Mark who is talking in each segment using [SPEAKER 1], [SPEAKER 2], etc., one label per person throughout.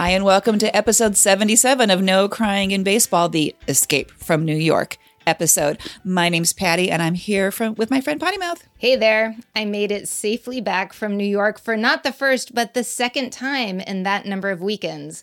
[SPEAKER 1] Hi, and welcome to episode 77 of No Crying in Baseball, the Escape from New York episode. My name's Patty, and I'm here from with my friend Potty Mouth.
[SPEAKER 2] Hey there. I made it safely back from New York for not the first, but the second time in that number of weekends.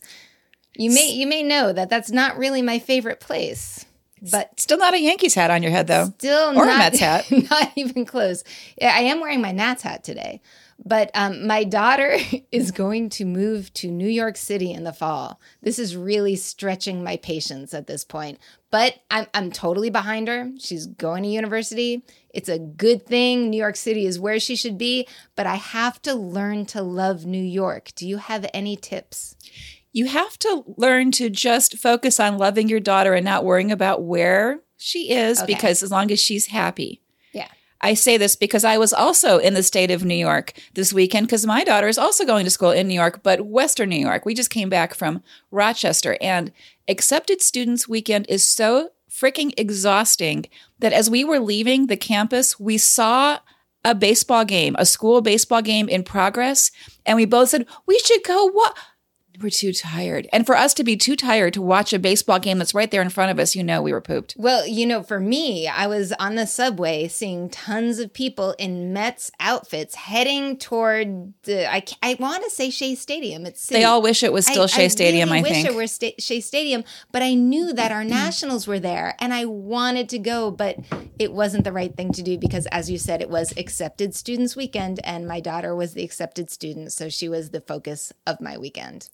[SPEAKER 2] You may you may know that that's not really my favorite place. But
[SPEAKER 1] Still not a Yankees hat on your head, though.
[SPEAKER 2] still
[SPEAKER 1] or
[SPEAKER 2] not,
[SPEAKER 1] a Mets hat.
[SPEAKER 2] not even close. Yeah, I am wearing my Nats hat today. But um, my daughter is going to move to New York City in the fall. This is really stretching my patience at this point. But I'm, I'm totally behind her. She's going to university. It's a good thing. New York City is where she should be. But I have to learn to love New York. Do you have any tips?
[SPEAKER 1] You have to learn to just focus on loving your daughter and not worrying about where she is
[SPEAKER 2] Okay.
[SPEAKER 1] because as long as she's happy. I say this because I was also in the state of New York this weekend because my daughter is also going to school in New York, but Western New York. We just came back from Rochester and accepted students weekend is so freaking exhausting that as we were leaving the campus, we saw a baseball game, a school baseball game in progress, and we both said, "We should go what we're too tired. And for us to be too tired to watch a baseball game that's right there in front of us, you know we were pooped.
[SPEAKER 2] Well, you know, for me, I was on the subway seeing tons of people in Mets outfits heading toward the. I, I want to say Shea Stadium. It's City.
[SPEAKER 1] They all wish it was still
[SPEAKER 2] I-
[SPEAKER 1] Shea Stadium,
[SPEAKER 2] really
[SPEAKER 1] I
[SPEAKER 2] wish
[SPEAKER 1] think.
[SPEAKER 2] it were sta- Shea Stadium, but I knew that our nationals were there, and I wanted to go, but it wasn't the right thing to do because, as you said, it was accepted students weekend, and my daughter was the accepted student, so she was the focus of my weekend.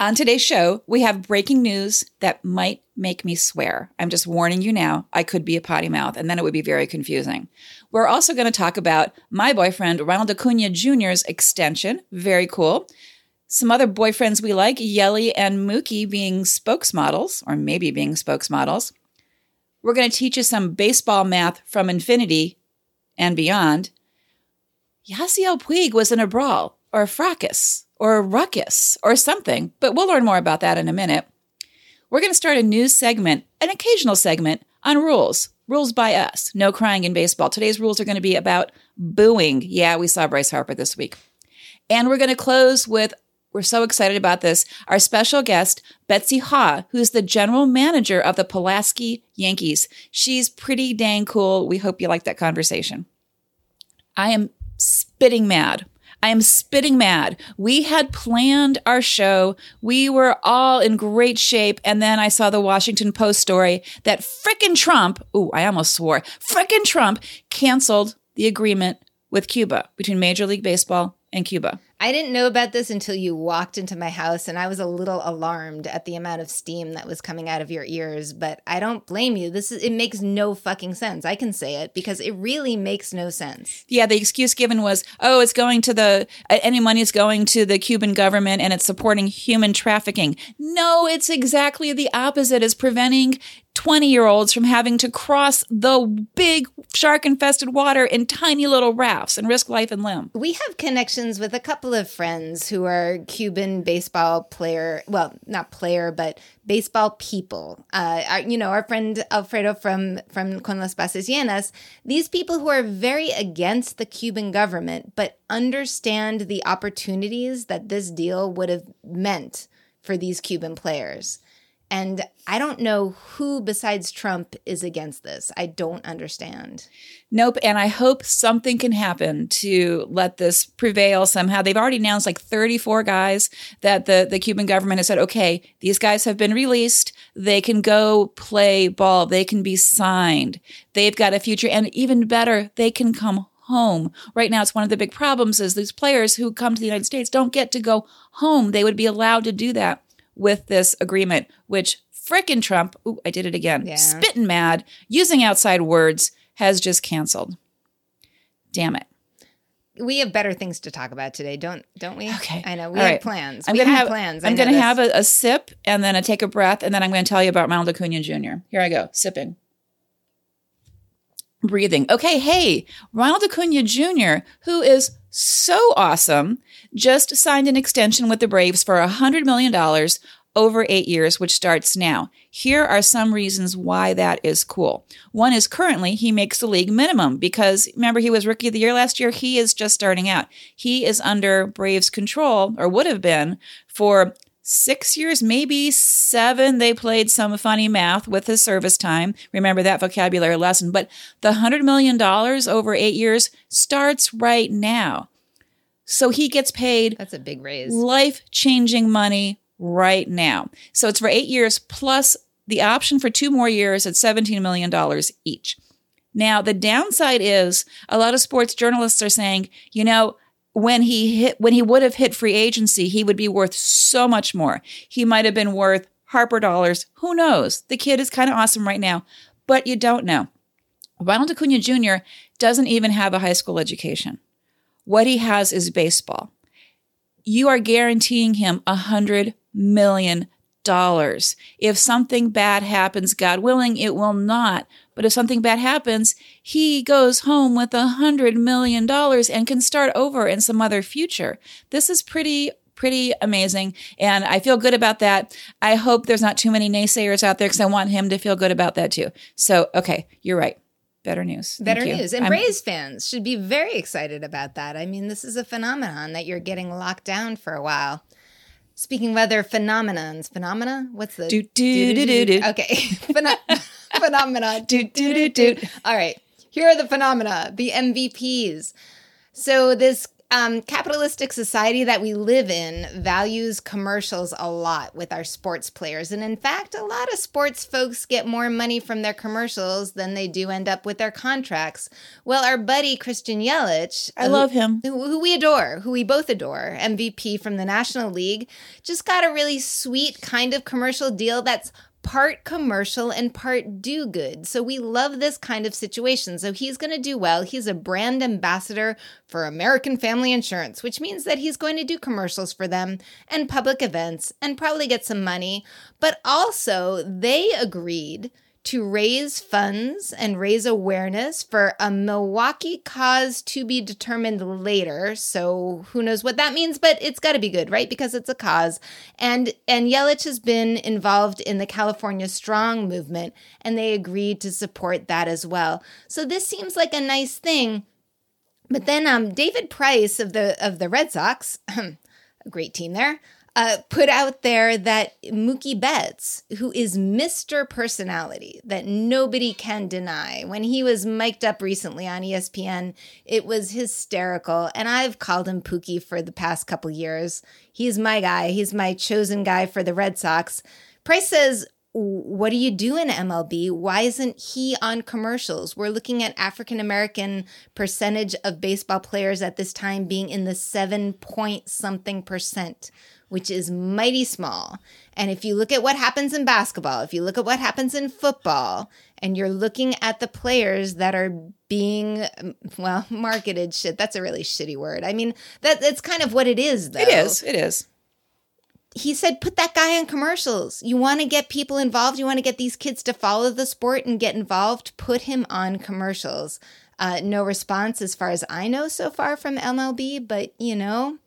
[SPEAKER 1] On today's show, we have breaking news that might make me swear. I'm just warning you now, I could be a potty mouth, and then it would be very confusing. We're also going to talk about my boyfriend, Ronald Acuna Jr.'s extension. Very cool. Some other boyfriends we like, Yelly and Mookie being spokesmodels, or maybe being spokesmodels. We're going to teach you some baseball math from infinity and beyond. Yasiel Puig was in a brawl, or a fracas, or a ruckus, or something, but we'll learn more about that in a minute. We're going to start a new segment, an occasional segment on rules. Rules by us. No crying in baseball. Today's rules are going to be about booing. Yeah, we saw Bryce Harper this week. And we're going to close with we're so excited about this. Our special guest, Betsy Haugh, who's the general manager of the Pulaski Yankees. She's pretty dang cool. We hope you like that conversation. I am spitting mad. I am spitting mad. We had planned our show. We were all in great shape. And then I saw the Washington Post story that frickin' Trump, ooh, I almost swore, frickin' Trump canceled the agreement with Cuba between Major League Baseball and Cuba.
[SPEAKER 2] I didn't know about this until you walked into my house, and I was a little alarmed at the amount of steam that was coming out of your ears. But I don't blame you. This is it makes no fucking sense. I can say it because it really makes no sense.
[SPEAKER 1] Yeah, the excuse given was, oh, it's going to the, any money is going to the Cuban government and it's supporting human trafficking. No, it's exactly the opposite. It's preventing 20 year olds from having to cross the big shark infested water in tiny little rafts and risk life and limb.
[SPEAKER 2] We have connections with a couple of friends who are Cuban baseball player, well, not player, but baseball people. Uh, our, you know, our friend Alfredo from from Con las Bases Llenas. These people who are very against the Cuban government, but understand the opportunities that this deal would have meant for these Cuban players. And I don't know who besides Trump is against this. I don't understand.
[SPEAKER 1] Nope. And I hope something can happen to let this prevail somehow. They've already announced like 34 guys that the, the Cuban government has said, okay, these guys have been released. They can go play ball. They can be signed. They've got a future. And even better, they can come home. Right now, it's one of the big problems is these players who come to the United States don't get to go home. They would be allowed to do that with this agreement, which frickin' Trump, ooh, I did it again,
[SPEAKER 2] Yeah.
[SPEAKER 1] spitting mad, using outside words, has just canceled. Damn it.
[SPEAKER 2] We have better things to talk about today, don't don't we?
[SPEAKER 1] Okay.
[SPEAKER 2] I know we
[SPEAKER 1] All
[SPEAKER 2] have
[SPEAKER 1] right.
[SPEAKER 2] plans.
[SPEAKER 1] I'm
[SPEAKER 2] we
[SPEAKER 1] gonna
[SPEAKER 2] have, plans.
[SPEAKER 1] I'm gonna
[SPEAKER 2] this.
[SPEAKER 1] have a, a sip and then a take a breath, and then I'm gonna tell you about Ronald Acuna Jr. Here I go, sipping. Breathing. Okay, hey, Ronald Acuna Jr., who is so awesome, just signed an extension with the Braves for $100 million over eight years, which starts now. Here are some reasons why that is cool. One is currently he makes the league minimum because remember, he was rookie of the year last year. He is just starting out. He is under Braves control, or would have been, for six years, maybe seven. They played some funny math with his service time. Remember that vocabulary lesson. But the $100 million over eight years starts right now. So he gets paid
[SPEAKER 2] That's a big raise.
[SPEAKER 1] life changing money right now. So it's for eight years plus the option for two more years at $17 million each. Now, the downside is a lot of sports journalists are saying, you know, when he hit when he would have hit free agency, he would be worth so much more. He might have been worth Harper dollars. Who knows? The kid is kind of awesome right now, but you don't know. Ronald Acuna Jr. doesn't even have a high school education. What he has is baseball you are guaranteeing him a hundred million dollars. If something bad happens, God willing, it will not. But if something bad happens, he goes home with a hundred million dollars and can start over in some other future. This is pretty pretty amazing. And I feel good about that. I hope there's not too many naysayers out there because I want him to feel good about that too. So, okay, you're right. Better news.
[SPEAKER 2] Better news. And
[SPEAKER 1] I'm-
[SPEAKER 2] Braves fans should be very excited about that. I mean, this is a phenomenon that you're getting locked down for a while. Speaking of other phenomenons, phenomena? What's the
[SPEAKER 1] Do, do, do, do, do.
[SPEAKER 2] Okay. Pheno- phenomena.
[SPEAKER 1] Do, do, do, do.
[SPEAKER 2] All right. Here are the phenomena, the MVPs. So this um, capitalistic society that we live in values commercials a lot with our sports players. And in fact, a lot of sports folks get more money from their commercials than they do end up with their contracts. Well, our buddy Christian Yelich,
[SPEAKER 1] I love him.
[SPEAKER 2] who, who we adore, who we both adore, MVP from the National League, just got a really sweet kind of commercial deal that's part commercial and part do good. So we love this kind of situation. So he's going to do well. He's a brand ambassador for American Family Insurance, which means that he's going to do commercials for them and public events and probably get some money. But also, they agreed to raise funds and raise awareness for a Milwaukee cause to be determined later. So who knows what that means, but it's got to be good, right? Because it's a cause. And and Yelich has been involved in the California Strong movement and they agreed to support that as well. So this seems like a nice thing. But then um David Price of the of the Red Sox, a great team there, uh, put out there that Mookie Betts, who is Mr. Personality, that nobody can deny, when he was mic'd up recently on ESPN, it was hysterical. And I've called him Pookie for the past couple years. He's my guy. He's my chosen guy for the Red Sox. Price says, what do you do in MLB? Why isn't he on commercials? We're looking at African American percentage of baseball players at this time being in the seven point something percent, which is mighty small. And if you look at what happens in basketball, if you look at what happens in football, and you're looking at the players that are being well marketed shit that's a really shitty word i mean that that's kind of what it is though
[SPEAKER 1] It is. It is.
[SPEAKER 2] he said, put that guy on commercials. You want to get people involved. You want to get these kids to follow the sport and get involved. Put him on commercials. Uh, no response, as far as I know, so far from MLB. But you know,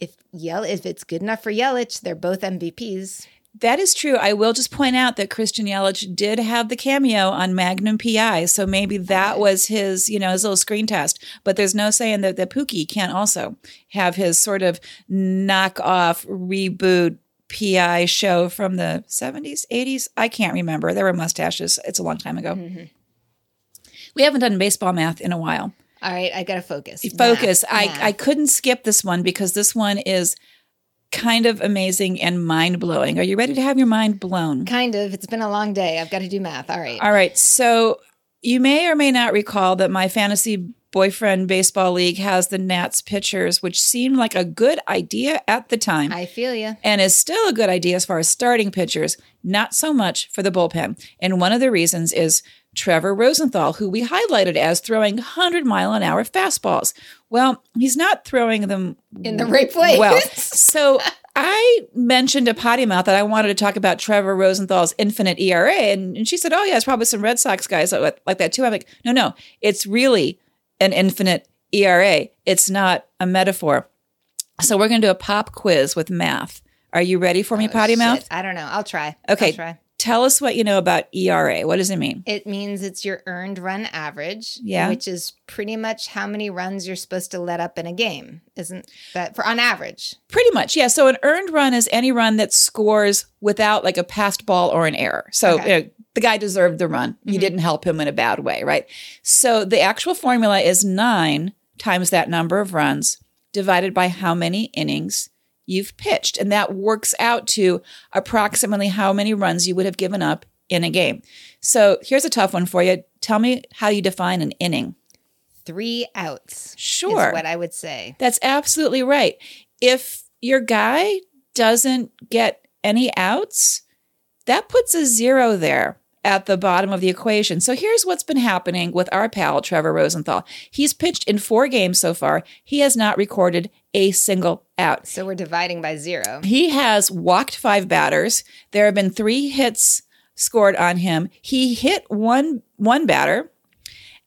[SPEAKER 2] if Yell, if it's good enough for Yelich, they're both MVPs.
[SPEAKER 1] That is true. I will just point out that Christian Yelich did have the cameo on Magnum PI, so maybe that was his, you know, his little screen test. But there's no saying that that Pookie can't also have his sort of knockoff reboot PI show from the 70s, 80s. I can't remember. There were mustaches. It's a long time ago. Mm-hmm. We haven't done baseball math in a while.
[SPEAKER 2] All right, I gotta focus.
[SPEAKER 1] Focus.
[SPEAKER 2] Math,
[SPEAKER 1] I,
[SPEAKER 2] math.
[SPEAKER 1] I couldn't skip this one because this one is kind of amazing and mind blowing. Are you ready to have your mind blown?
[SPEAKER 2] kind of. It's been a long day. I've got to do math. All right.
[SPEAKER 1] All right. So you may or may not recall that my fantasy boyfriend baseball league has the Nats pitchers, which seemed like a good idea at the time.
[SPEAKER 2] I feel you.
[SPEAKER 1] and is still a good idea as far as starting pitchers, not so much for the bullpen. And one of the reasons is Trevor Rosenthal, who we highlighted as throwing 100 mile an hour fastballs. Well, he's not throwing them
[SPEAKER 2] In the right place.
[SPEAKER 1] well. So I mentioned to Potty Mouth that I wanted to talk about Trevor Rosenthal's infinite ERA. And, and she said, Oh, yeah, it's probably some Red Sox guys like, like that too. I'm like, No, no, it's really an infinite ERA. It's not a metaphor. So we're going to do a pop quiz with math Are you ready for me, oh, potty
[SPEAKER 2] Oh, Shit,
[SPEAKER 1] mouth?
[SPEAKER 2] I don't know. I'll try.
[SPEAKER 1] Okay.
[SPEAKER 2] I'll try.
[SPEAKER 1] Tell us what you know about ERA. What does it mean?
[SPEAKER 2] It means it's your earned run average,
[SPEAKER 1] Yeah.
[SPEAKER 2] which is pretty much how many runs you're supposed to let up in a game, isn't that for on average?
[SPEAKER 1] Pretty much, yeah. So an earned run is any run that scores without like a passed ball or an error. So
[SPEAKER 2] Okay.
[SPEAKER 1] you know, the guy deserved the run. You
[SPEAKER 2] Mhm.
[SPEAKER 1] didn't help him in a bad way, right? So the actual formula is nine times that number of runs divided by how many innings you've pitched. And that works out to approximately how many runs you would have given up in a game. So here's a tough one for you. Tell me how you define an inning.
[SPEAKER 2] Three outs.
[SPEAKER 1] Sure.
[SPEAKER 2] Is what I would say.
[SPEAKER 1] That's absolutely right. If your guy doesn't get any outs, that puts a zero there at the bottom of the equation. So here's what's been happening with our pal, Trevor Rosenthal. He's pitched in four games so far. He has not recorded a single out.
[SPEAKER 2] So we're dividing by zero.
[SPEAKER 1] He has walked five batters. There have been three hits scored on him. He hit one one batter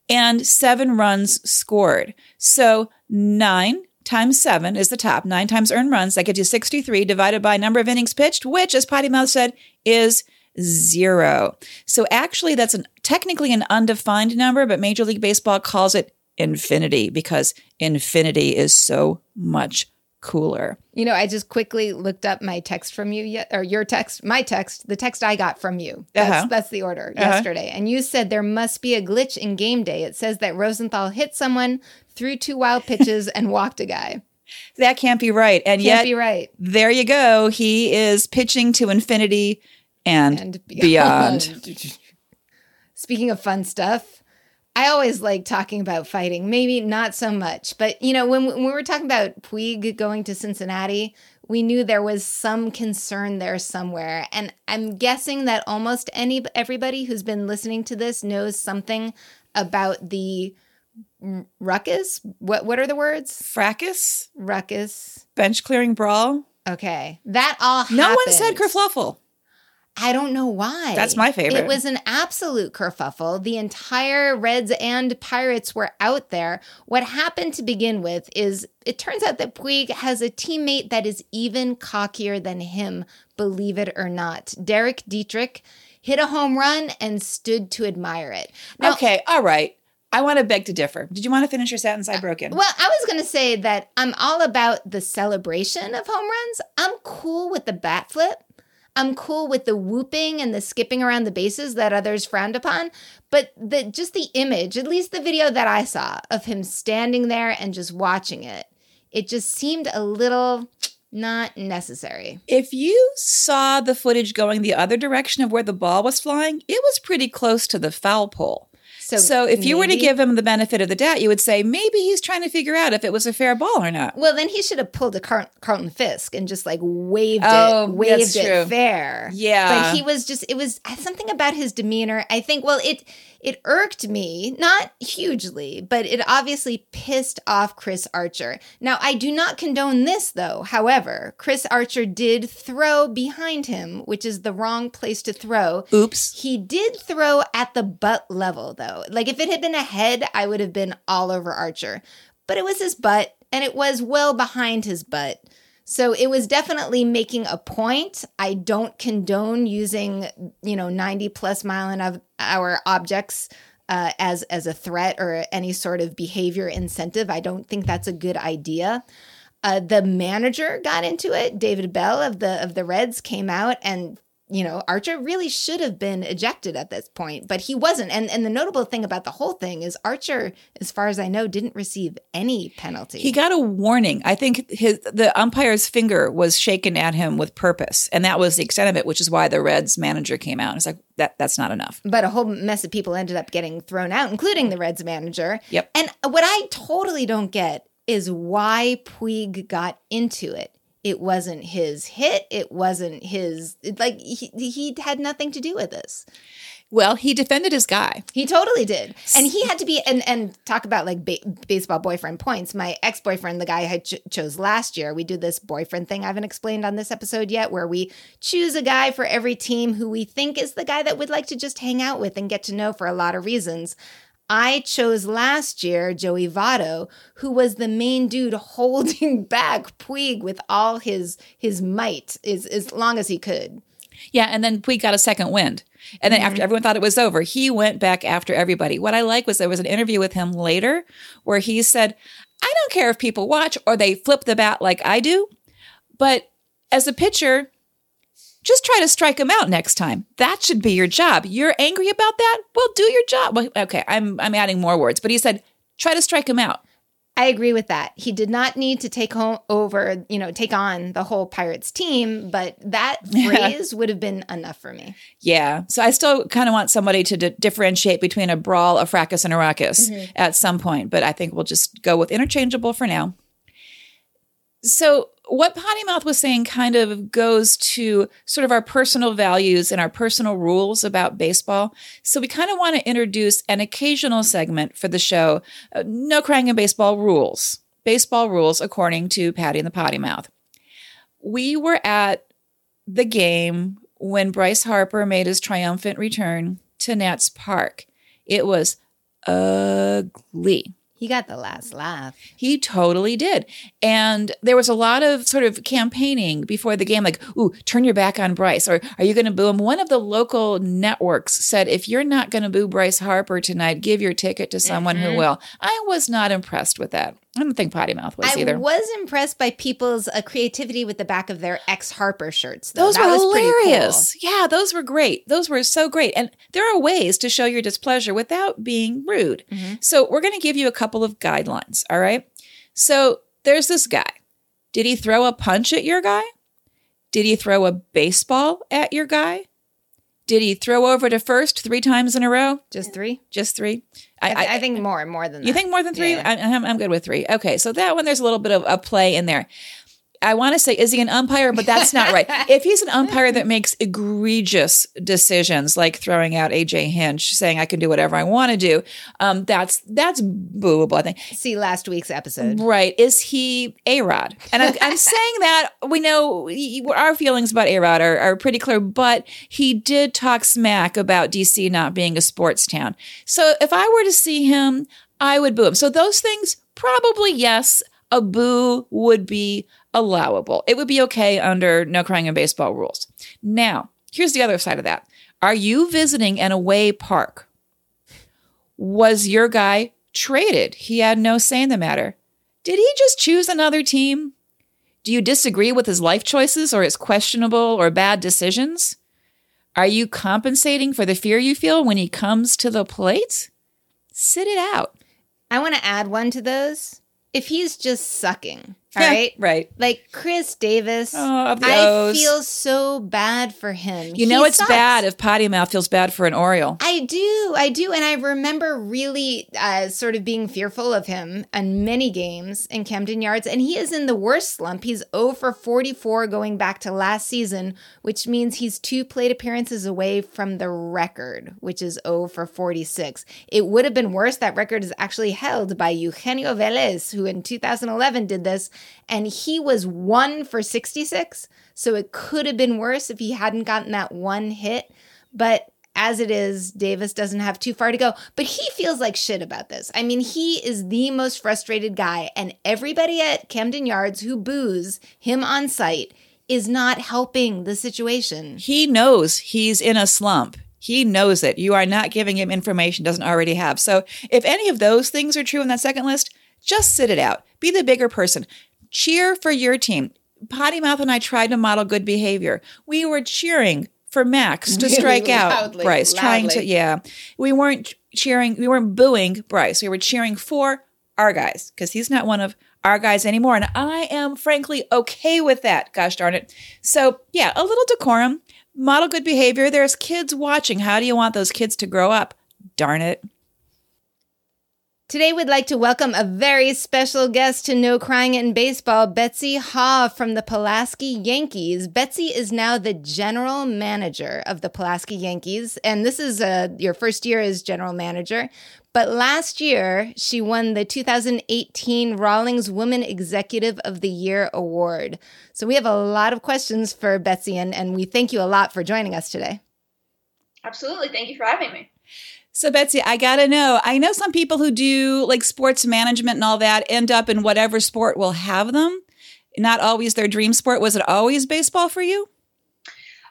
[SPEAKER 1] and seven runs scored. So nine times seven is the top. Nine times earned runs. That gives you 63 divided by number of innings pitched, which, as Potty Mouth said, is zero. So actually, that's an, technically an undefined number, but Major League Baseball calls it infinity because infinity is so much cooler.
[SPEAKER 2] You know, I just quickly looked up my text from you yet, or your text, my text, the text I got from you. That's,
[SPEAKER 1] Uh-huh.
[SPEAKER 2] that's the order
[SPEAKER 1] Uh-huh.
[SPEAKER 2] yesterday. And you said there must be a glitch in game day. It says that Rosenthal hit someone, threw two wild pitches, and walked a guy.
[SPEAKER 1] That can't be right. And
[SPEAKER 2] Can't
[SPEAKER 1] yet,
[SPEAKER 2] be right.
[SPEAKER 1] there you go. He is pitching to infinity and,
[SPEAKER 2] And
[SPEAKER 1] beyond.
[SPEAKER 2] Speaking of fun stuff, I always like talking about fighting. Maybe not so much, but you know, when, when we were talking about Puig going to Cincinnati, we knew there was some concern there somewhere, and I'm guessing that almost any everybody who's been listening to this knows something about the ruckus. What what are the words?
[SPEAKER 1] Fracas,
[SPEAKER 2] Ruckus.
[SPEAKER 1] bench clearing brawl.
[SPEAKER 2] Okay, that all.
[SPEAKER 1] No one said kerfluffle.
[SPEAKER 2] I don't know why.
[SPEAKER 1] That's my favorite.
[SPEAKER 2] It was an absolute kerfuffle. The entire Reds and Pirates were out there. What happened to begin with is it turns out that Puig has a teammate that is even cockier than him, believe it or not. Derek Dietrich hit a home run and stood to admire it. Now,
[SPEAKER 1] okay, all right. I want to beg to differ. Did you want to finish your sentence? I broke in.
[SPEAKER 2] Uh, well, I was going to say that I'm all about the celebration of home runs. I'm cool with the bat flip. I'm cool with the whooping and the skipping around the bases that others frowned upon, but the just the image, at least the video that I saw of him standing there and just watching it, it just seemed a little not necessary.
[SPEAKER 1] If you saw the footage going the other direction of where the ball was flying, it was pretty close to the foul pole.
[SPEAKER 2] So,
[SPEAKER 1] So, if you were to give him the benefit of the doubt, you would say maybe he's trying to figure out if it was a fair ball or not.
[SPEAKER 2] well, then he should have pulled a Car- Carlton Fisk and just like waved
[SPEAKER 1] Oh,
[SPEAKER 2] it, waved it fair.
[SPEAKER 1] Yeah.
[SPEAKER 2] but he was just it was something about his demeanor. I think. Well, it it irked me not hugely, but it obviously pissed off Chris Archer. Now, I do not condone this though. However, Chris Archer did throw behind him, which is the wrong place to throw.
[SPEAKER 1] Oops.
[SPEAKER 2] He did throw at the butt level, though. Like if it had been a head, I would have been all over Archer. But it was his butt, and it was well behind his butt. So it was definitely making a point. I don't condone using, you know, 90 plus mile an hour objects uh, as as a threat or any sort of behavior incentive. I don't think that's a good idea. Uh, the manager got into it. David Bell of the of the Reds came out and you know Archer really should have been ejected at this point, but he wasn't. And and the notable thing about the whole thing is Archer, as far as I know, didn't receive any penalty.
[SPEAKER 1] He got a warning. I think his the umpire's finger was shaken at him with purpose, and that was the extent of it. Which is why the Reds manager came out. It's like that. That's not enough.
[SPEAKER 2] but a whole mess of people ended up getting thrown out, including the Reds manager.
[SPEAKER 1] Yep.
[SPEAKER 2] And what I totally don't get is why Puig got into it. It wasn't his hit. It wasn't his like he, he had nothing to do with this.
[SPEAKER 1] Well, he defended his guy.
[SPEAKER 2] He totally did, and he had to be and and talk about like ba- baseball boyfriend points. My ex boyfriend, the guy I ch- chose last year, we do this boyfriend thing. I haven't explained on this episode yet, where we choose a guy for every team who we think is the guy that we'd like to just hang out with and get to know for a lot of reasons. I chose last year Joey Votto, who was the main dude holding back Puig with all his his might, as, as long as he could.
[SPEAKER 1] Yeah, and then Puig got a second wind. And then after everyone thought it was over, he went back after everybody. What I like was there was an interview with him later where he said, I don't care if people watch or they flip the bat like I do, but as a pitcher, just try to strike him out next time. That should be your job. You're angry about that? Well, do your job. Well, okay, I'm I'm adding more words, but he said try to strike him out.
[SPEAKER 2] I agree with that. He did not need to take home over, you know, take on the whole Pirates team, but that phrase would have been enough for me.
[SPEAKER 1] Yeah. So I still kind of want somebody to d- differentiate between a brawl, a fracas, and a ruckus mm-hmm. at some point, but I think we'll just go with interchangeable for now. So what Potty Mouth was saying kind of goes to sort of our personal values and our personal rules about baseball. So we kind of want to introduce an occasional segment for the show, uh, No Crying in Baseball Rules. Baseball rules according to Patty and the Potty Mouth. We were at the game when Bryce Harper made his triumphant return to Nats Park. It was ugly.
[SPEAKER 2] He got the last laugh.
[SPEAKER 1] He totally did. And there was a lot of sort of campaigning before the game, like, ooh, turn your back on Bryce, or are you going to boo him? One of the local networks said, if you're not going to boo Bryce Harper tonight, give your ticket to someone who mm-hmm. will. I was not impressed with that. I don't think Potty Mouth was
[SPEAKER 2] I
[SPEAKER 1] either.
[SPEAKER 2] I was impressed by people's uh, creativity with the back of their ex Harper shirts. Though.
[SPEAKER 1] Those
[SPEAKER 2] That
[SPEAKER 1] were
[SPEAKER 2] was pretty cool.
[SPEAKER 1] hilarious. Yeah, those were great. Those were so great. And there are ways to show your displeasure without being rude.
[SPEAKER 2] Mm-hmm.
[SPEAKER 1] So we're going to give you a couple of guidelines. All right. So there's this guy. Did he throw a punch at your guy? Did he throw a baseball at your guy? Did he throw over to first three times in a row?
[SPEAKER 2] Just three?
[SPEAKER 1] Just three?
[SPEAKER 2] I, th- I think more, more than that.
[SPEAKER 1] You think more than three?
[SPEAKER 2] Yeah.
[SPEAKER 1] I, I'm, I'm good with three. Okay, so that one, there's a little bit of a play in there. I want to say, is he an umpire? But that's not right. if he's an umpire that makes egregious decisions, like throwing out AJ Hinch, saying I can do whatever I want to do, um, that's that's booable. I think.
[SPEAKER 2] See last week's episode.
[SPEAKER 1] Right? Is he A-Rod? And I'm, I'm saying that we know our feelings about A-Rod are, are pretty clear, but he did talk smack about DC not being a sports town. So if I were to see him, I would boo him. So those things, probably yes, a boo would be allowable. It would be okay under no crying in baseball rules. Now, here's the other side of that. Are you visiting an away park? Was your guy traded? He had no say in the matter. Did he just choose another team? Do you disagree with his life choices or his questionable or bad decisions? Are you compensating for the fear you feel when he comes to the plate? Sit it out.
[SPEAKER 2] I want to add one to those. If he's just sucking, all
[SPEAKER 1] Yeah,
[SPEAKER 2] right?
[SPEAKER 1] right.
[SPEAKER 2] Like Chris Davis,
[SPEAKER 1] Oh, of the
[SPEAKER 2] I
[SPEAKER 1] O's.
[SPEAKER 2] feel so bad for him.
[SPEAKER 1] You know
[SPEAKER 2] He
[SPEAKER 1] it's
[SPEAKER 2] sucks.
[SPEAKER 1] bad if Potty Mouth feels bad for an Oriole.
[SPEAKER 2] I do, I do, and I remember really uh, sort of being fearful of him on many games in Camden Yards, and he is in the worst slump. He's 0 for 44 going back to last season, which means he's two plate appearances away from the record, which is 0 for 46. It would have been worse. That record is actually held by Eugenio Velez, who in 2011 did this, and he was 1 for 66. So it could have been worse if he hadn't gotten that one hit. But as it is, Davis doesn't have too far to go. But he feels like shit about this. I mean, he is the most frustrated guy, and everybody at Camden Yards who boos him on site is not helping the situation.
[SPEAKER 1] He knows he's in a slump. He knows it. You are not giving him information doesn't already have. So if any of those things are true in that second list, just sit it out. Be the bigger person. Cheer for your team. Potty Mouth and I tried to model good behavior. We were cheering for Max to
[SPEAKER 2] Really
[SPEAKER 1] strike out
[SPEAKER 2] loudly,
[SPEAKER 1] Bryce, trying to, yeah. We weren't cheering, we weren't booing Bryce. We were cheering for our guys because he's not one of our guys anymore. And I am frankly okay with that. Gosh darn it. So, yeah, a little decorum, model good behavior. There's kids watching. How do you want those kids to grow up? Darn it.
[SPEAKER 2] Today, we'd like to welcome a very special guest to No Crying in Baseball, Betsy Haugh from the Pulaski Yankees. Betsy is now the general manager of the Pulaski Yankees, and this is uh, your first year as general manager. But last year, she won the 2018 Rawlings Woman Executive of the Year award. So we have a lot of questions for Betsy, and, and we thank you a lot for joining us today.
[SPEAKER 3] Absolutely. Thank you for having me.
[SPEAKER 1] So, Betsy, I got to know. I know some people who do like sports management and all that end up in whatever sport will have them. Not always their dream sport. Was it always baseball for you?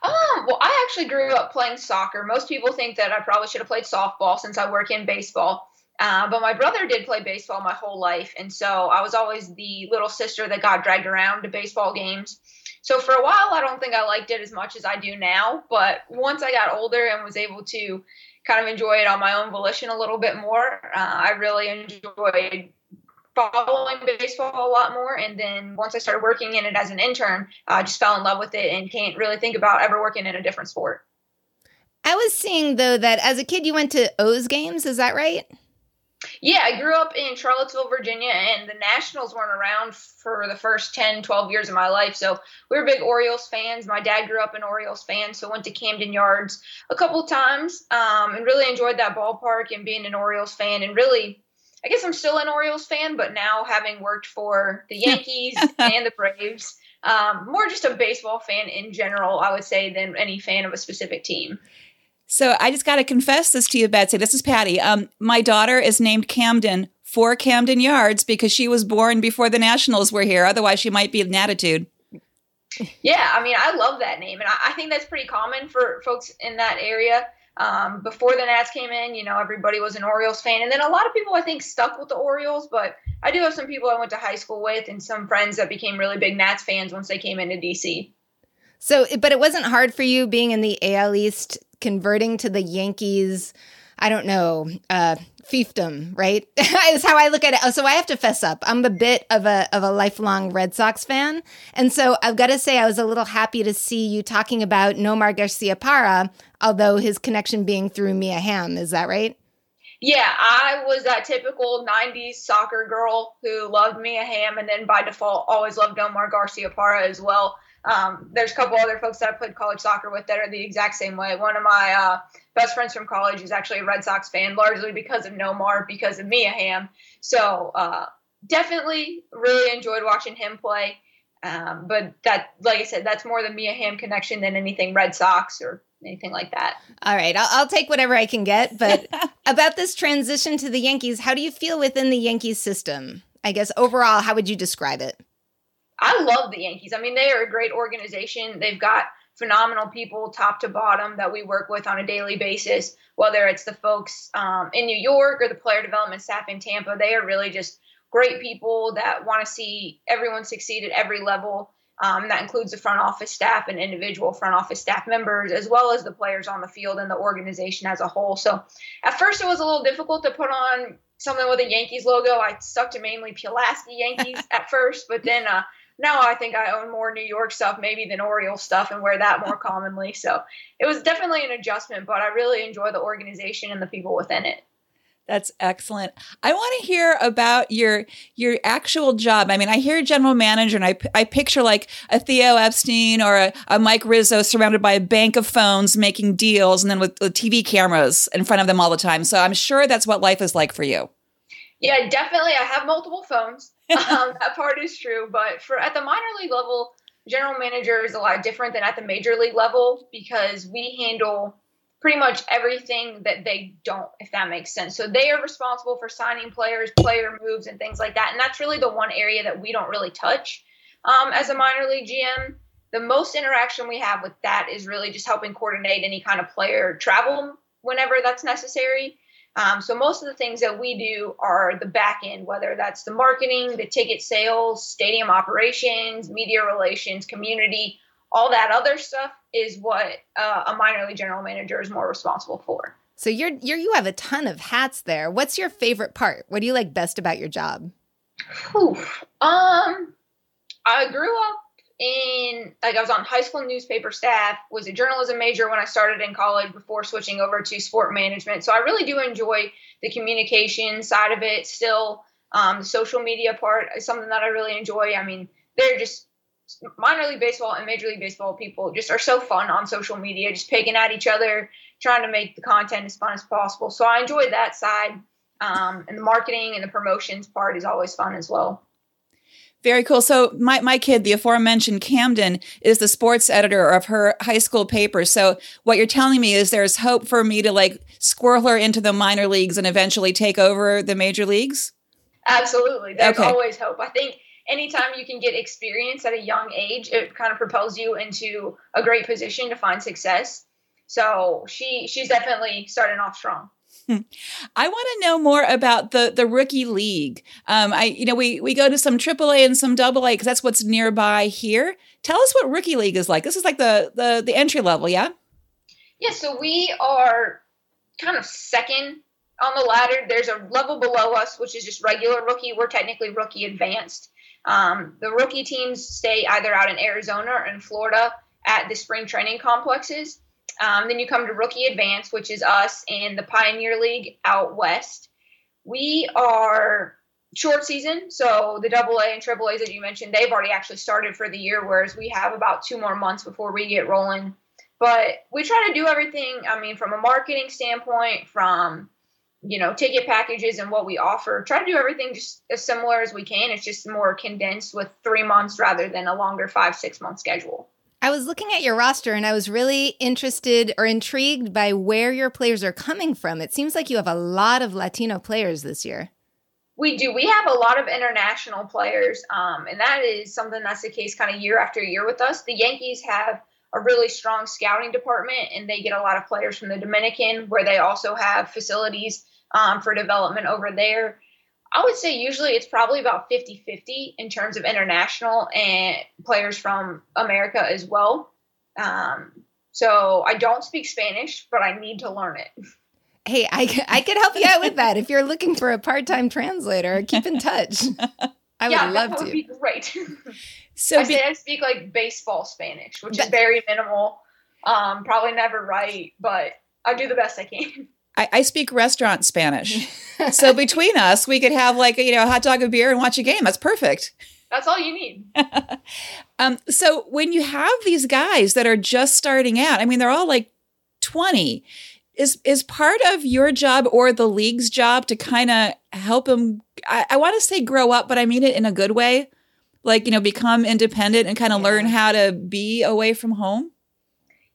[SPEAKER 3] Um, well, I actually grew up playing soccer. Most people think that I probably should have played softball since I work in baseball. Uh, but my brother did play baseball my whole life. And so I was always the little sister that got dragged around to baseball games. So for a while, I don't think I liked it as much as I do now. But once I got older and was able to kind of enjoy it on my own volition a little bit more, uh, I really enjoyed following baseball a lot more. And then once I started working in it as an intern, I just fell in love with it and can't really think about ever working in a different sport.
[SPEAKER 2] I was seeing though that as a kid you went to O's games, is that right?
[SPEAKER 3] Yeah, I grew up in Charlottesville, Virginia, and the Nationals weren't around for the first 10, 12 years of my life. So we were big Orioles fans. My dad grew up an Orioles fan, so went to Camden Yards a couple times um, and really enjoyed that ballpark and being an Orioles fan. And really, I guess I'm still an Orioles fan, but now having worked for the Yankees and the Braves, um, more just a baseball fan in general, I would say, than any fan of a specific team.
[SPEAKER 1] So I just got to confess this to you, Betsy. This is Patty. Um, my daughter is named Camden for Camden Yards because she was born before the Nationals were here. Otherwise, she might be an attitude.
[SPEAKER 3] Yeah, I mean, I love that name, and I, I think that's pretty common for folks in that area. Um, before the Nats came in, you know, everybody was an Orioles fan, and then a lot of people I think stuck with the Orioles. But I do have some people I went to high school with, and some friends that became really big Nats fans once they came into DC.
[SPEAKER 2] So, but it wasn't hard for you being in the AL East converting to the Yankees, I don't know, uh, fiefdom, right? is how I look at it. So I have to fess up. I'm a bit of a of a lifelong Red Sox fan, and so I've got to say I was a little happy to see you talking about Nomar Garciaparra, although his connection being through Mia Hamm. Is that right?
[SPEAKER 3] Yeah, I was that typical '90s soccer girl who loved Mia Hamm, and then by default always loved Nomar Garciaparra as well. Um, there's a couple other folks that I played college soccer with that are the exact same way. One of my uh, best friends from college is actually a Red Sox fan, largely because of Nomar, because of Mia Hamm. So uh, definitely really enjoyed watching him play. Um, but that, like I said, that's more the Mia Hamm connection than anything Red Sox or anything like that.
[SPEAKER 2] All right, I'll, I'll take whatever I can get. But about this transition to the Yankees, how do you feel within the Yankees system? I guess overall, how would you describe it?
[SPEAKER 3] I love the Yankees. I mean, they are a great organization. They've got phenomenal people, top to bottom, that we work with on a daily basis. Whether it's the folks um, in New York or the player development staff in Tampa, they are really just great people that want to see everyone succeed at every level. Um, that includes the front office staff and individual front office staff members, as well as the players on the field and the organization as a whole. So, at first, it was a little difficult to put on something with a Yankees logo. I stuck to mainly Pulaski Yankees at first, but then uh, now I think I own more New York stuff maybe than Oriole stuff and wear that more commonly. So it was definitely an adjustment, but I really enjoy the organization and the people within it.
[SPEAKER 1] That's excellent. I want to hear about your your actual job. I mean, I hear general manager, and I I picture like a Theo Epstein or a, a Mike Rizzo surrounded by a bank of phones making deals, and then with, with TV cameras in front of them all the time. So I'm sure that's what life is like for you.
[SPEAKER 3] Yeah, definitely. I have multiple phones. Um, that part is true. But for at the minor league level, general manager is a lot different than at the major league level because we handle pretty much everything that they don't, if that makes sense. So they are responsible for signing players, player moves, and things like that. And that's really the one area that we don't really touch um, as a minor league GM. The most interaction we have with that is really just helping coordinate any kind of player travel whenever that's necessary. Um, so most of the things that we do are the back end, whether that's the marketing, the ticket sales, stadium operations, media relations, community, all that other stuff is what uh, a minor league general manager is more responsible for.
[SPEAKER 2] So you're you're you have a ton of hats there. What's your favorite part? What do you like best about your job?
[SPEAKER 3] Oof. Um, I grew up in like I was on high school newspaper staff, was a journalism major when I started in college before switching over to sport management. So I really do enjoy the communication side of it. Still, um, the social media part is something that I really enjoy. I mean, they're just minor league baseball and major league baseball people just are so fun on social media, just picking at each other, trying to make the content as fun as possible. So I enjoy that side. Um, and the marketing and the promotions part is always fun as well.
[SPEAKER 1] Very cool. So my, my kid, the aforementioned Camden, is the sports editor of her high school paper. So what you're telling me is there's hope for me to like squirrel her into the minor leagues and eventually take over the major leagues?
[SPEAKER 3] Absolutely. There's okay. always hope. I think anytime you can get experience at a young age, it kind of propels you into a great position to find success. So she she's definitely starting off strong.
[SPEAKER 1] I want to know more about the the rookie league. Um, I you know we we go to some AAA and some AA because that's what's nearby here. Tell us what rookie league is like. This is like the the the entry level, yeah.
[SPEAKER 3] Yeah, so we are kind of second on the ladder. There's a level below us, which is just regular rookie. We're technically rookie advanced. Um, the rookie teams stay either out in Arizona or in Florida at the spring training complexes. Um, then you come to Rookie Advance, which is us and the Pioneer League out west. We are short season, so the double A and triple A's that you mentioned, they've already actually started for the year, whereas we have about two more months before we get rolling. But we try to do everything, I mean, from a marketing standpoint, from you know, ticket packages and what we offer, try to do everything just as similar as we can. It's just more condensed with three months rather than a longer five, six month schedule.
[SPEAKER 2] I was looking at your roster and I was really interested or intrigued by where your players are coming from. It seems like you have a lot of Latino players this year.
[SPEAKER 3] We do. We have a lot of international players, um, and that is something that's the case kind of year after year with us. The Yankees have a really strong scouting department, and they get a lot of players from the Dominican, where they also have facilities um, for development over there. I would say usually it's probably about 50 50 in terms of international and players from America as well. Um, so I don't speak Spanish, but I need to learn it.
[SPEAKER 2] Hey, I, I could help you out with that. If you're looking for a part time translator, keep in touch. I would
[SPEAKER 3] yeah,
[SPEAKER 2] love
[SPEAKER 3] that
[SPEAKER 2] would
[SPEAKER 3] to. Be great. So I be- say I speak like baseball Spanish, which is very minimal. Um, probably never right, but I do the best I can.
[SPEAKER 1] I, I speak restaurant Spanish. so between us, we could have like, you know, a hot dog, a beer, and watch a game. That's perfect.
[SPEAKER 3] That's all you need.
[SPEAKER 1] um, so when you have these guys that are just starting out, I mean, they're all like 20. Is is part of your job or the league's job to kind of help them? I, I want to say grow up, but I mean it in a good way. Like, you know, become independent and kind of yeah. learn how to be away from home?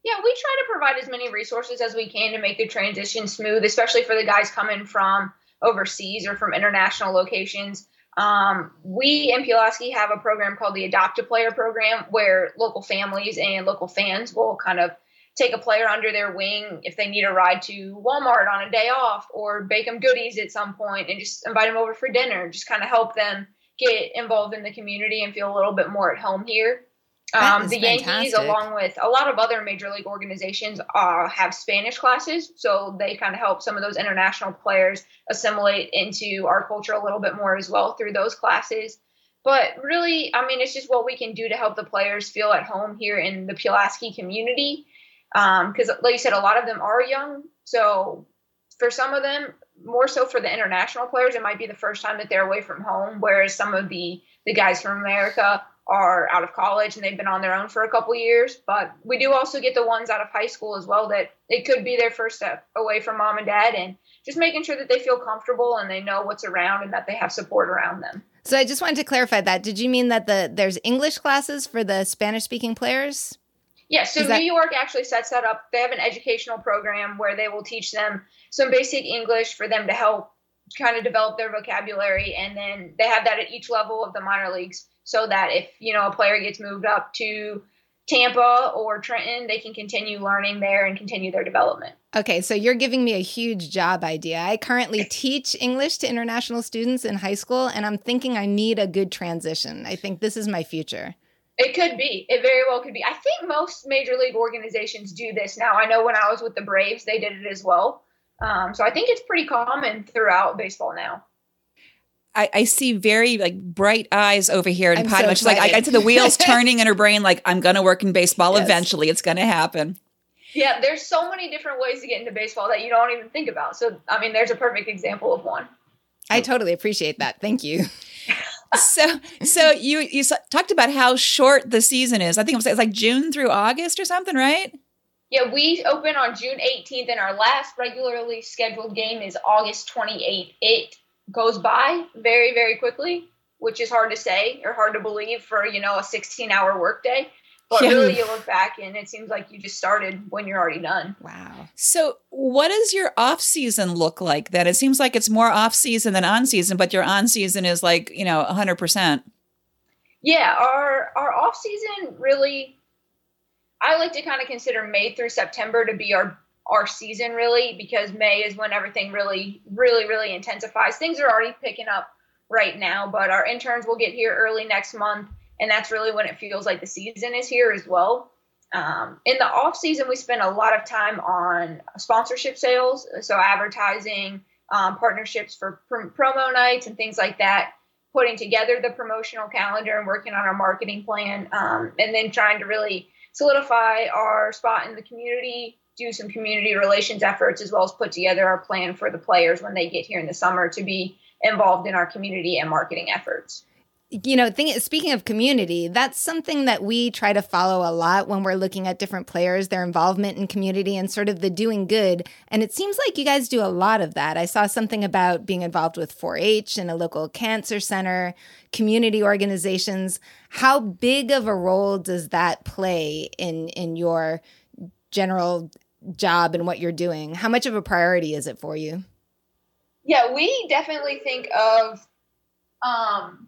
[SPEAKER 3] Yeah, we try to provide as many resources as we can to make the transition smooth, especially for the guys coming from overseas or from international locations. Um, we in Pulaski have a program called the Adopt a Player program where local families and local fans will kind of take a player under their wing if they need a ride to Walmart on a day off or bake them goodies at some point and just invite them over for dinner, just kind of help them get involved in the community and feel a little bit more at home here. Um, the fantastic. Yankees, along with a lot of other major league organizations, uh, have Spanish classes, so they kind of help some of those international players assimilate into our culture a little bit more as well through those classes. But really, I mean, it's just what we can do to help the players feel at home here in the Pulaski community. Because, um, like you said, a lot of them are young, so for some of them, more so for the international players, it might be the first time that they're away from home. Whereas some of the the guys from America are out of college and they've been on their own for a couple years. But we do also get the ones out of high school as well that it could be their first step away from mom and dad and just making sure that they feel comfortable and they know what's around and that they have support around them.
[SPEAKER 2] So I just wanted to clarify that. Did you mean that the there's English classes for the Spanish speaking players?
[SPEAKER 3] Yeah, so that- New York actually sets that up. They have an educational program where they will teach them some basic English for them to help kind of develop their vocabulary and then they have that at each level of the minor leagues so that if you know a player gets moved up to Tampa or Trenton, they can continue learning there and continue their development.
[SPEAKER 2] Okay, so you're giving me a huge job idea. I currently teach English to international students in high school, and I'm thinking I need a good transition. I think this is my future.
[SPEAKER 3] It could be. It very well could be. I think most major league organizations do this now. I know when I was with the Braves, they did it as well. Um, so I think it's pretty common throughout baseball now.
[SPEAKER 1] I, I, see very like bright eyes over here in Potty. So She's like, I, I see the wheels turning in her brain. Like, I'm going to work in baseball yes. eventually. It's going to happen.
[SPEAKER 3] Yeah, there's so many different ways to get into baseball that you don't even think about. So, I mean, there's a perfect example of one.
[SPEAKER 2] I totally appreciate that. Thank you.
[SPEAKER 1] so, so you you talked about how short the season is. I think it was it's like June through August or something, right?
[SPEAKER 3] Yeah, we open on June 18th, and our last regularly scheduled game is August 28th. It goes by very, very quickly. which is hard to say or hard to believe for you know a 16 hour workday. But
[SPEAKER 1] Yeah.
[SPEAKER 3] really, you look back and it seems like you just started when you're already done.
[SPEAKER 2] Wow.
[SPEAKER 1] So, what does your off season look like then? It seems like it's more off season than on season, but your on season is like, you know, 100%.
[SPEAKER 3] Yeah, our our off season really I like to kind of consider May through September to be our our season really because May is when everything really really really intensifies. Things are already picking up right now, but our interns will get here early next month and that's really when it feels like the season is here as well. Um, in the off season, we spend a lot of time on sponsorship sales, so advertising, um, partnerships for pr- promo nights, and things like that. Putting together the promotional calendar and working on our marketing plan, um, and then trying to really solidify our spot in the community. Do some community relations efforts as well as put together our plan for the players when they get here in the summer to be involved in our community and marketing efforts.
[SPEAKER 2] you know, speaking of community, that's something that we try to follow a lot when we're looking at different players, their involvement in community and sort of the doing good. And it seems like you guys do a lot of that. I saw something about being involved with 4 H and a local cancer center, community organizations. How big of a role does that play in, in your general job and what you're doing? How much of a priority is it for you?
[SPEAKER 3] Yeah, we definitely think of um,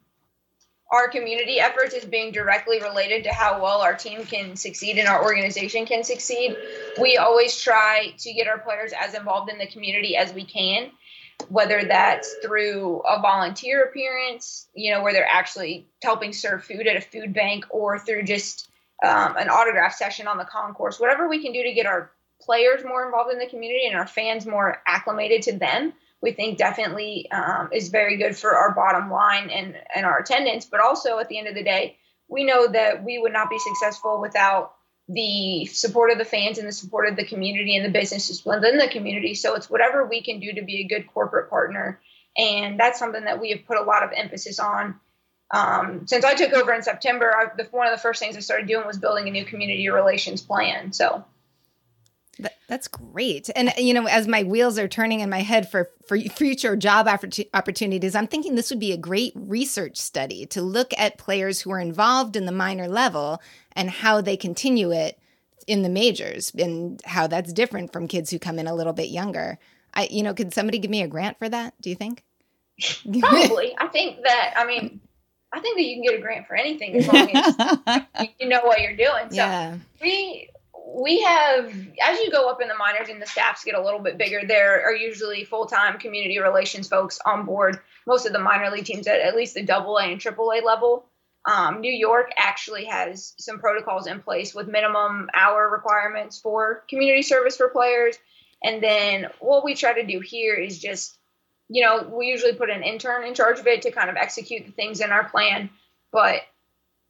[SPEAKER 3] our community efforts as being directly related to how well our team can succeed and our organization can succeed. We always try to get our players as involved in the community as we can, whether that's through a volunteer appearance, you know, where they're actually helping serve food at a food bank, or through just um, an autograph session on the concourse. Whatever we can do to get our players more involved in the community and our fans more acclimated to them we think definitely um, is very good for our bottom line and, and our attendance. But also at the end of the day, we know that we would not be successful without the support of the fans and the support of the community and the businesses within the community. So it's whatever we can do to be a good corporate partner. And that's something that we have put a lot of emphasis on. Um, since I took over in September, I, the, one of the first things I started doing was building a new community relations plan. So
[SPEAKER 2] That, that's great. And you know, as my wheels are turning in my head for for future job opportunities, I'm thinking this would be a great research study to look at players who are involved in the minor level and how they continue it in the majors and how that's different from kids who come in a little bit younger. I you know, could somebody give me a grant for that? Do you think?
[SPEAKER 3] probably, I think that, I mean, I think that you can get a grant for anything as long as you know what you're doing. So
[SPEAKER 2] yeah.
[SPEAKER 3] we we have as you go up in the minors and the staffs get a little bit bigger there are usually full-time community relations folks on board. Most of the minor league teams at at least the double a and triple a level. Um, new york actually has some protocols in place with minimum hour requirements for community service for players. And then what we try to do here is just you know we usually put an intern in charge of it to kind of execute the things in our plan. But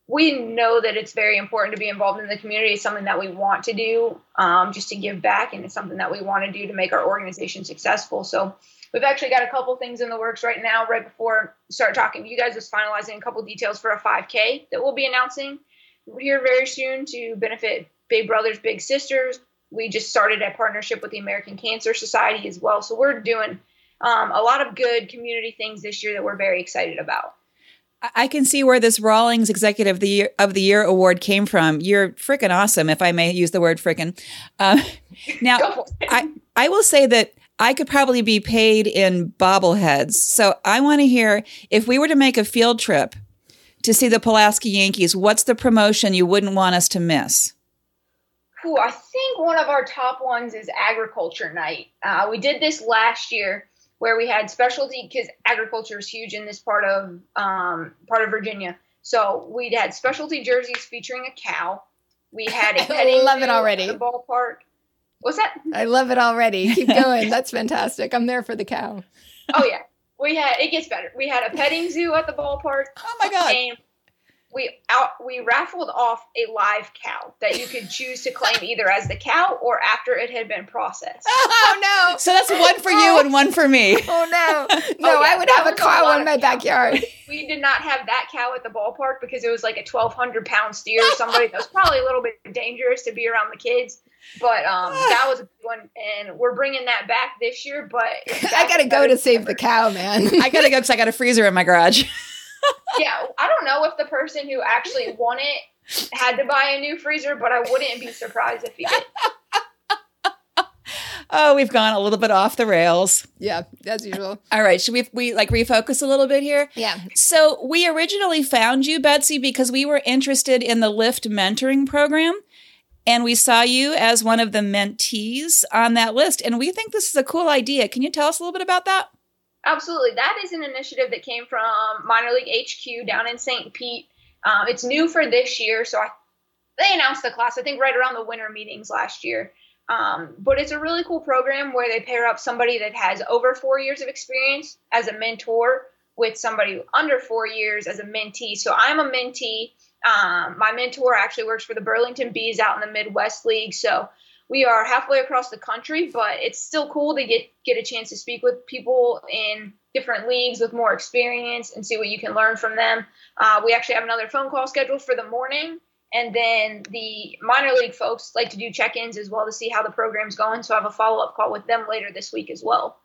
[SPEAKER 3] we know that it's very important to be involved in the community. It's something that we want to do um, just to give back, and it's something that we want to do to make our organization successful. So we've actually got a couple things in the works right now. Right before start talking to you guys, was finalizing a couple details for a 5K that we'll be announcing here very soon to benefit Big Brothers Big Sisters. We just started a partnership with the American Cancer Society as well. So we're doing um, a lot of good community things this year that we're very excited about.
[SPEAKER 1] I can see where this Rawlings Executive of the Year, of the Year award came from. You're freaking awesome, if I may use the word freaking. Uh, now,
[SPEAKER 3] Go for it.
[SPEAKER 1] I, I will say that I could probably be paid in bobbleheads. So I want to hear if we were to make a field trip to see the Pulaski Yankees, what's the promotion you wouldn't want us to miss?
[SPEAKER 3] Ooh, I think one of our top ones is agriculture night. Uh, we did this last year where we had specialty because agriculture is huge in this part of um, part of Virginia. So we'd had specialty jerseys featuring a cow. We had a
[SPEAKER 2] I
[SPEAKER 3] petting
[SPEAKER 2] love it
[SPEAKER 3] zoo
[SPEAKER 2] already.
[SPEAKER 3] at the ballpark. What's that?
[SPEAKER 2] I love it already. Keep going. That's fantastic. I'm there for the cow.
[SPEAKER 3] Oh yeah, we had. It gets better. We had a petting zoo at the ballpark.
[SPEAKER 1] Oh my God.
[SPEAKER 3] And we out we raffled off a live cow that you could choose to claim either as the cow or after it had been processed.
[SPEAKER 2] Oh no.
[SPEAKER 1] So that's one for you and one for me.
[SPEAKER 2] Oh no. No,
[SPEAKER 3] Oh, yeah,
[SPEAKER 2] I would have a cow
[SPEAKER 3] lot
[SPEAKER 2] in my
[SPEAKER 3] cow.
[SPEAKER 2] backyard.
[SPEAKER 3] We did not have that cow at the ballpark because it was like a twelve hundred pound steer or somebody that was probably a little bit dangerous to be around the kids. But um, that was a big one, and we're bringing that back this year. But
[SPEAKER 2] I gotta go to save
[SPEAKER 3] ever.
[SPEAKER 2] the cow, man.
[SPEAKER 1] I gotta go because I got a freezer in my garage.
[SPEAKER 3] Yeah, I don't know if the person who actually won it had to buy a new freezer, but I wouldn't be surprised if he did.
[SPEAKER 1] Oh, we've gone a little bit off the rails.
[SPEAKER 2] Yeah, as usual.
[SPEAKER 1] All right, should we we like refocus a little bit here?
[SPEAKER 2] Yeah.
[SPEAKER 1] So we originally found you, Betsy, because we were interested in the Lyft mentoring program. And we saw you as one of the mentees on that list. And we think this is a cool idea. Can you tell us a little bit about that?
[SPEAKER 3] Absolutely. That is an initiative that came from Minor League HQ down in St. Pete. Um, it's new for this year. So I, they announced the class, I think, right around the winter meetings last year. Um, but it's a really cool program where they pair up somebody that has over four years of experience as a mentor with somebody under four years as a mentee. So I'm a mentee. Um, my mentor actually works for the Burlington Bees out in the Midwest League. So we are halfway across the country, but it's still cool to get get a chance to speak with people in different leagues with more experience and see what you can learn from them. Uh, we actually have another phone call scheduled for the morning and then the minor league folks like to do check ins as well to see how the program's going. So I have a follow up call with them later this week as well.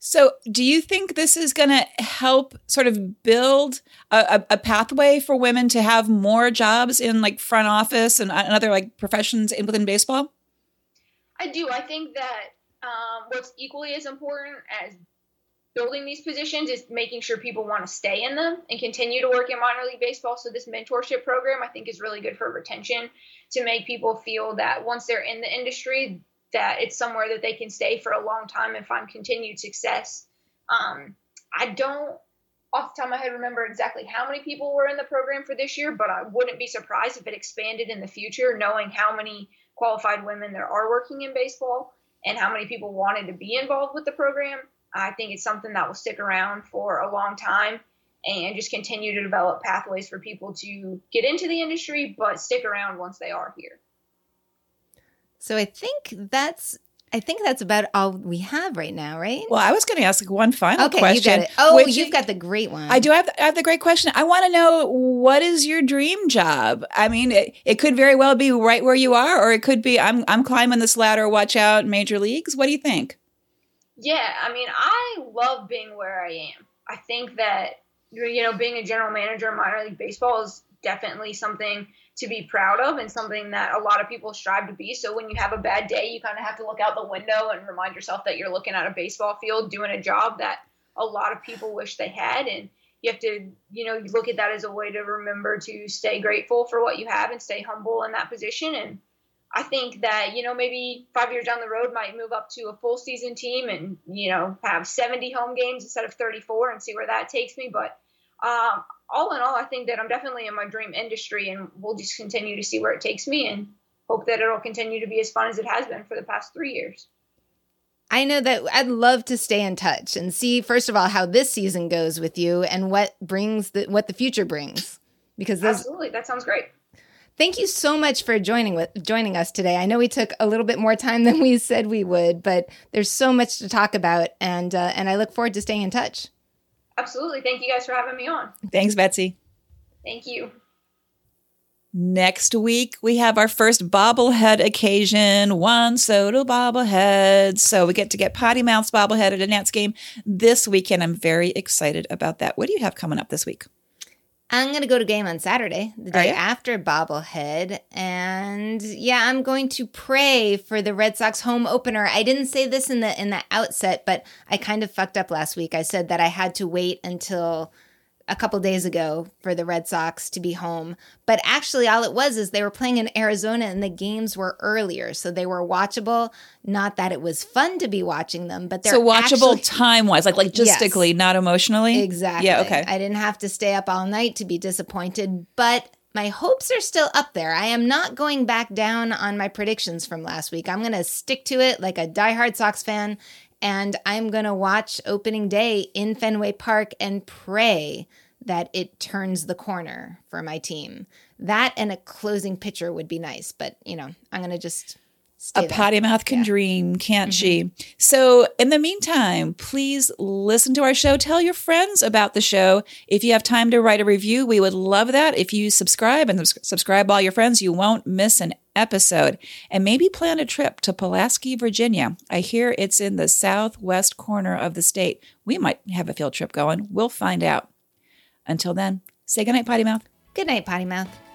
[SPEAKER 1] So, do you think this is going to help sort of build a, a, pathway for women to have more jobs in like front office and, and other like professions in, within baseball?
[SPEAKER 3] I do. I think that um, what's equally as important as building these positions is making sure people want to stay in them and continue to work in minor league baseball. So this mentorship program I think is really good for retention to make people feel that once they're in the industry that it's somewhere that they can stay for a long time and find continued success. Um, I don't off the top of my head remember exactly how many people were in the program for this year, but I wouldn't be surprised if it expanded in the future, knowing how many qualified women there are working in baseball and how many people wanted to be involved with the program. I think it's something that will stick around for a long time and just continue to develop pathways for people to get into the industry, but stick around once they are here.
[SPEAKER 2] So I think that's I think that's about all we have right now, right?
[SPEAKER 1] Well, I was going to ask one final
[SPEAKER 2] okay,
[SPEAKER 1] question.
[SPEAKER 2] You got it. Oh, you've got the great one.
[SPEAKER 1] I do have, I have the great question. I want to know what is your dream job? I mean, it, it could very well be right where you are, or it could be I'm I'm climbing this ladder. Watch out, major leagues. What do you think?
[SPEAKER 3] Yeah, I mean, I love being where I am. I think that you know, being a general manager in minor league baseball is definitely something to be proud of and something that a lot of people strive to be. So when you have a bad day, you kind of have to look out the window and remind yourself that you're looking at a baseball field doing a job that a lot of people wish they had and you have to, you know, look at that as a way to remember to stay grateful for what you have and stay humble in that position and I think that, you know, maybe five years down the road might move up to a full season team and, you know, have 70 home games instead of 34 and see where that takes me. But um, all in all, I think that I'm definitely in my dream industry and we'll just continue to see where it takes me and hope that it'll continue to be as fun as it has been for the past three years.
[SPEAKER 2] I know that I'd love to stay in touch and see, first of all, how this season goes with you and what brings the, what the future brings. Because those,
[SPEAKER 3] absolutely, that sounds great.
[SPEAKER 2] Thank you so much for joining with joining us today. I know we took a little bit more time than we said we would, but there's so much to talk about, and uh, and I look forward to staying in touch.
[SPEAKER 3] Absolutely. Thank you guys for having me on.
[SPEAKER 1] Thanks, Betsy.
[SPEAKER 3] Thank you.
[SPEAKER 1] Next week, we have our first bobblehead occasion, Juan Soto bobblehead. So we get to get Potty Mouth's bobblehead at a Nats game this weekend. I'm very excited about that. What do you have coming up this week?
[SPEAKER 2] I'm going to go to game on Saturday, the oh, day after Bobblehead. And yeah, I'm going to pray for the Red Sox home opener. I didn't say this in the in the outset, but I kind of fucked up last week. I said that I had to wait until a couple days ago for the Red Sox to be home. But actually, all it was is they were playing in Arizona and the games were earlier. So they were watchable. Not that it was fun to be watching them, but they're
[SPEAKER 1] so watchable time wise, like logistically, yes. not emotionally.
[SPEAKER 2] Exactly.
[SPEAKER 1] Yeah. Okay.
[SPEAKER 2] I didn't have to stay up all night to be disappointed, but my hopes are still up there. I am not going back down on my predictions from last week. I'm going to stick to it like a diehard Sox fan and I'm going to watch opening day in Fenway Park and pray that it turns the corner for my team. That and a closing pitcher would be nice, but you know, I'm going to just
[SPEAKER 1] a there. potty mouth can yeah. dream, can't mm-hmm. she? So, in the meantime, please listen to our show. Tell your friends about the show. If you have time to write a review, we would love that. If you subscribe and subscribe all your friends, you won't miss an episode. And maybe plan a trip to Pulaski, Virginia. I hear it's in the southwest corner of the state. We might have a field trip going. We'll find out. Until then, say goodnight, Potty Mouth.
[SPEAKER 2] Good night, Potty Mouth.